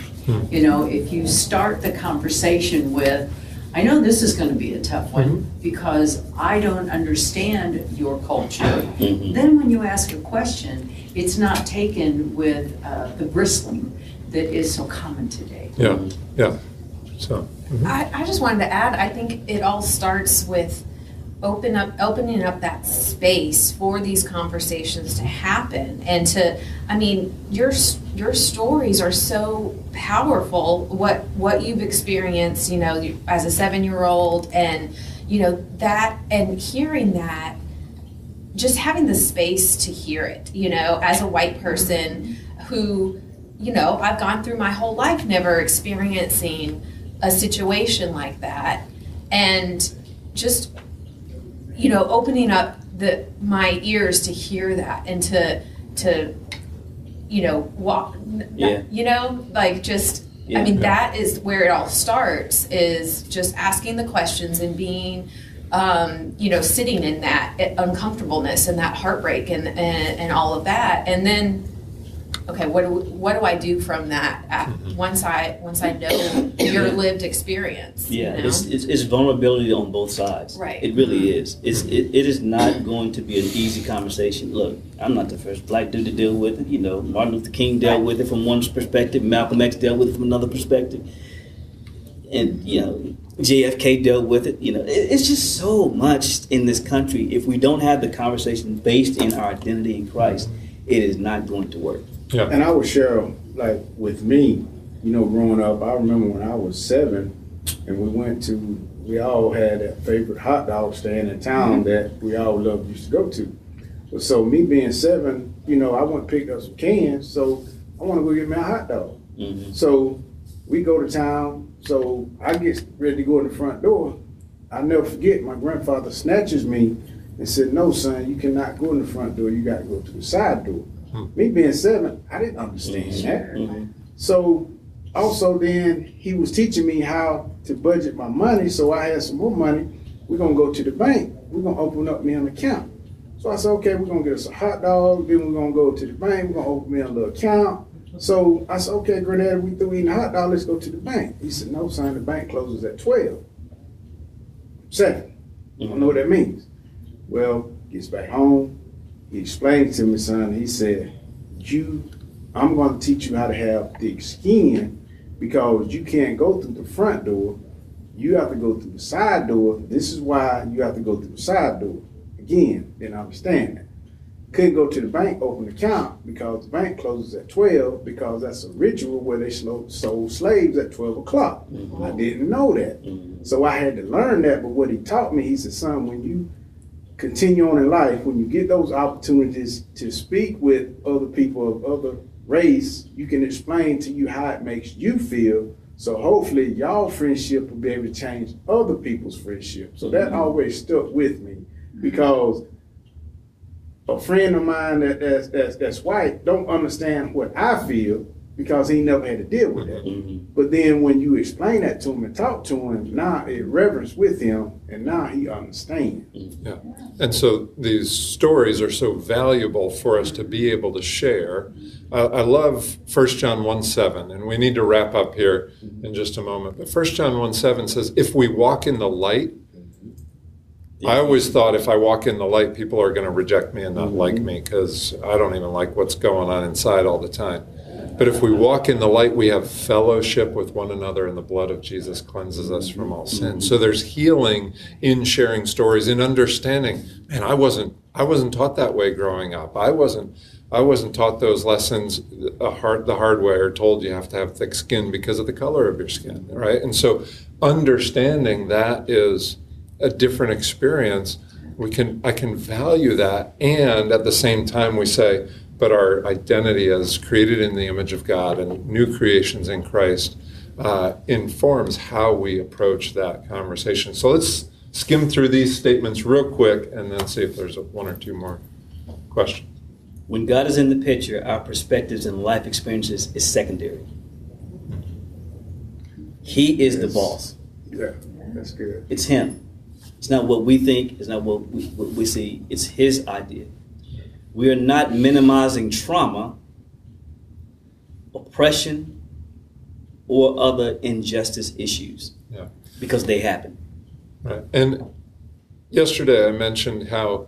You know, if you start the conversation with, I know this is gonna be a tough one because I don't understand your culture. Then when you ask a question, it's not taken with, uh, the bristling that is so common today. yeah, yeah. So. I, I just wanted to add, I think it all starts with open up, opening up that space for these conversations to happen and to, I mean, your, your stories are so powerful, what, what you've experienced, you know, as a seven-year-old and, you know, that, and hearing that, just having the space to hear it, you know, as a white person who, you know, I've gone through my whole life never experiencing a situation like that. And just, you know, opening up the my ears to hear that and to to you know, walk Yeah. you know, like just Yeah. I mean that is where it all starts is just asking the questions and being um, you know, sitting in that uncomfortableness and that heartbreak and, and, and all of that. And then okay, what do, what do I do from that? At, Mm-hmm. once I once I know your lived experience. Yeah, you know? it's, it's, it's vulnerability on both sides. Right. It really is. It's it, it is not going to be an easy conversation. Look, I'm not the first black dude to deal with it. You know, Martin Luther King dealt with it from one perspective. Malcolm X dealt with it from another perspective. And you know, JFK dealt with it. You know, it, it's just so much in this country. If we don't have the conversation based in our identity in Christ, it is not going to work. Yeah. And I would share, like, with me, you know, growing up, I remember when I was seven and we went to, we all had that favorite hot dog stand in town that we all loved, used to go to. But so me being seven, you know, I went and picked up some cans, so I want to go get me a hot dog. Mhm. So we go to town, so I get ready to go in the front door. I never forget, my grandfather snatches me and said, No, son, you cannot go in the front door, you got to go to the side door. Me being seven, I didn't understand that. Mhm. So also then he was teaching me how to budget my money. So I had some more money. We're gonna go to the bank. We're gonna open up me an account. So I said, okay, we're gonna get us a hot dog. Then we're gonna go to the bank. We're gonna open me a little account. So I said, okay, Granddaddy, we through eating a hot dog. Let's go to the bank. He said, no, son, the bank closes at twelve. Seven. I don't know what that means. Well, gets back home. He explained to me, son. He said, you I'm going to teach you how to have thick skin because you can't go through the front door. You have to go through the side door. This is why you have to go through the side door. Again, didn't understand that. Couldn't go to the bank, open an account because the bank closes at 12 because that's a ritual where they sold slaves at 12 o'clock. I mm-hmm. didn't know that. Mm-hmm. So I had to learn that. But what he taught me, he said, son, when you continue on in life, when you get those opportunities to speak with other people of other race, you can explain to you how it makes you feel. So hopefully y'all friendship will be able to change other people's friendship. So that mm-hmm. always stuck with me because a friend of mine that, that's, that's, that's white don't understand what I feel because he never had to deal with that. Mhm. But then when you explain that to him and talk to him, now it reverence with him and now he understands. Yeah. And so these stories are so valuable for us to be able to share. Uh, I love 1 John 1 7, and we need to wrap up here in just a moment. But 1 John 1 7 says, If we walk in the light, I always thought if I walk in the light, people are going to reject me and not like me because I don't even like what's going on inside all the time. But if we walk in the light, we have fellowship with one another, and the blood of Jesus cleanses us from all sin. So there's healing in sharing stories, in understanding. Man, I wasn't I wasn't taught that way growing up. I wasn't I wasn't taught those lessons hard, the hard way or told you have to have thick skin because of the color of your skin, right? And so understanding that is a different experience. We can I can value that, and at the same time we say, but our identity as created in the image of God and new creations in Christ uh, informs how we approach that conversation. So let's skim through these statements real quick and then see if there's one or two more questions. When God is in the picture, our perspectives and life experiences is secondary. He is the boss. Yeah, that's good. It's him. It's not what we think. It's not what we, what we see. It's his idea. We are not minimizing trauma, oppression, or other injustice issues Yeah. because they happen. Right. And yesterday I mentioned how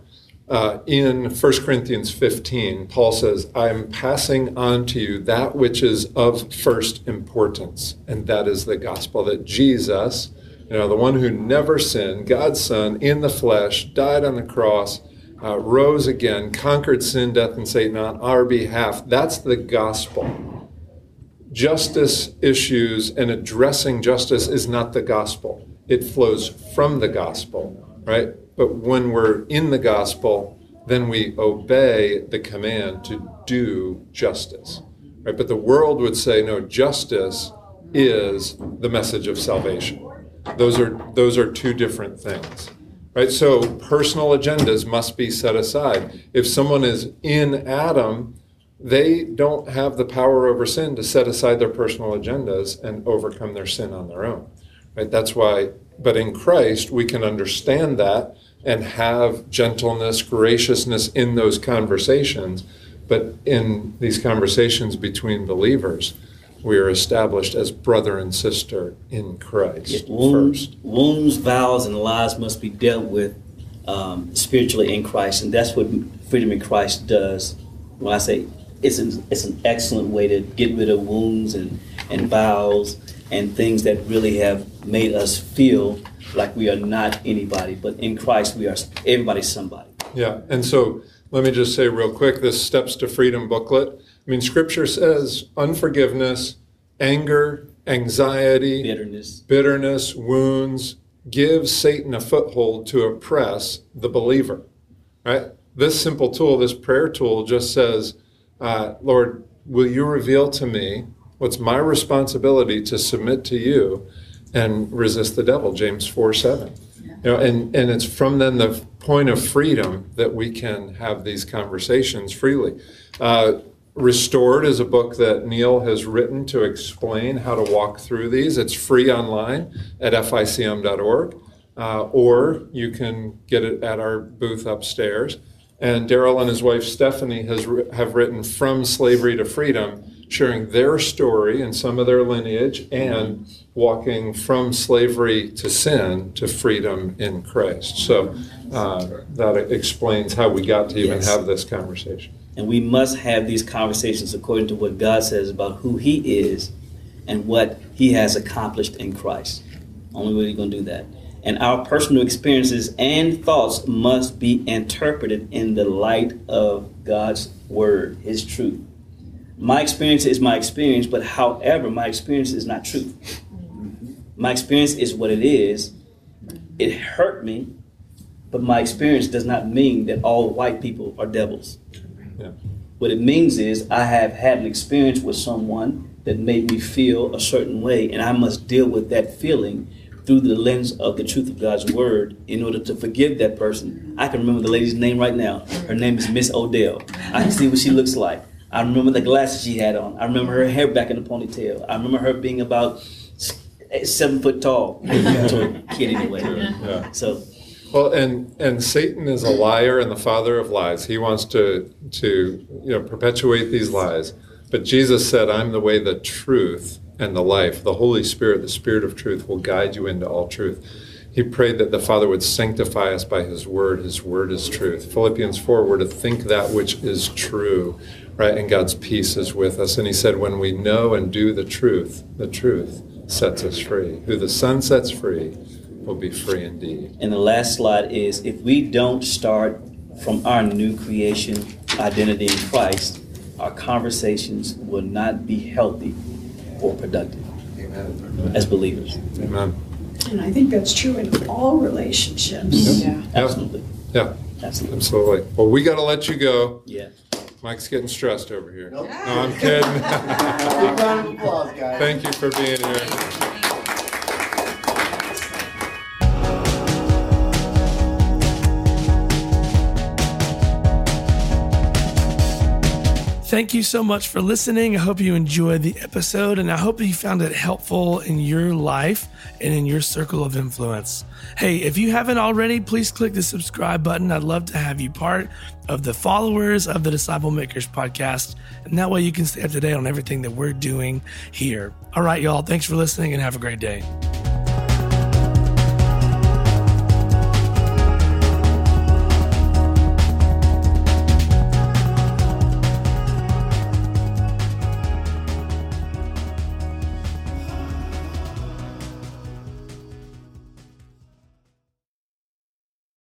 uh, in 1 Corinthians 15, Paul says, I am passing on to you that which is of first importance, and that is the gospel that Jesus, you know, the one who never sinned, God's Son in the flesh, died on the cross, uh, rose again, conquered sin, death, and Satan on our behalf. That's the gospel. Justice issues and addressing justice is not the gospel. It flows from the gospel, right? But when we're in the gospel, then we obey the command to do justice, right? But the world would say, no, justice is the message of salvation. Those are those are two different things, right? So personal agendas must be set aside. If someone is in Adam, they don't have the power over sin to set aside their personal agendas and overcome their sin on their own. Right? That's why, but in Christ, we can understand that and have gentleness, graciousness in those conversations But in these conversations between believers, we are established as brother and sister in Christ wounds, first. wounds, vows, and lies must be dealt with um, spiritually in Christ, and that's what Freedom in Christ does. When I say it's an, it's an excellent way to get rid of wounds and, and vows and things that really have made us feel like we are not anybody, but in Christ we are everybody's somebody. Yeah, and so let me just say real quick this Steps to Freedom booklet. I mean, Scripture says unforgiveness, anger, anxiety, Bitterness. bitterness, wounds give Satan a foothold to oppress the believer. Right? This simple tool, this prayer tool, just says, uh, Lord, will you reveal to me what's my responsibility to submit to you and resist the devil? James 4 7. You know, and, and it's from then the point of freedom that we can have these conversations freely. Uh, Restored is a book that Neil has written to explain how to walk through these. It's free online at ficm.org, uh, or you can get it at our booth upstairs. And Daryl and his wife Stephanie has have written From Slavery to Freedom, sharing their story and some of their lineage, and walking from slavery to sin to freedom in Christ. So uh, that explains how we got to even Yes. have this conversation. And we must have these conversations according to what God says about who He is and what He has accomplished in Christ. Only way we're going to do that. And our personal experiences and thoughts must be interpreted in the light of God's Word, His truth. My experience is my experience, but however, my experience is not truth. My experience is what it is. It hurt me, but my experience does not mean that all white people are devils. Yeah. What it means is I have had an experience with someone that made me feel a certain way, and I must deal with that feeling through the lens of the truth of God's word in order to forgive that person. I can remember the lady's name right now. Her name is Miss Odell. I can see what she looks like. I remember the glasses she had on. I remember her hair back in a ponytail. I remember her being about eh, seven foot tall. [laughs] kid anyway. Yeah. So Well, and and Satan is a mm. liar and the father of lies. He wants to to you know perpetuate these lies. But Jesus said, "I'm the way, the truth, and the life. The Holy Spirit, the Spirit of truth, will guide you into all truth." He prayed that the Father would sanctify us by His Word. His Word is truth. Philippians four, we're to think that which is true, right? And God's peace is with us. And He said, when we know and do the truth, the truth sets us free. Who the Son sets free will be free indeed. And the last slide is if we don't start from our new creation identity in Christ, our conversations will not be healthy or productive Amen. as believers. Amen. And I think that's true in all relationships. Yeah. Absolutely. Yeah, Absolutely. absolutely. Well, we got to let you go. Yeah. Mike's getting stressed over here. Nope. No, I'm kidding. [laughs] Big round of applause, guys. Thank you for being here. Thank you so much for listening. I hope you enjoyed the episode and I hope you found it helpful in your life and in your circle of influence. Hey, if you haven't already, please click the subscribe button. I'd love to have you part of the followers of the Disciple Makers podcast. And that way you can stay up to date on everything that we're doing here. All right, y'all. Thanks for listening and have a great day.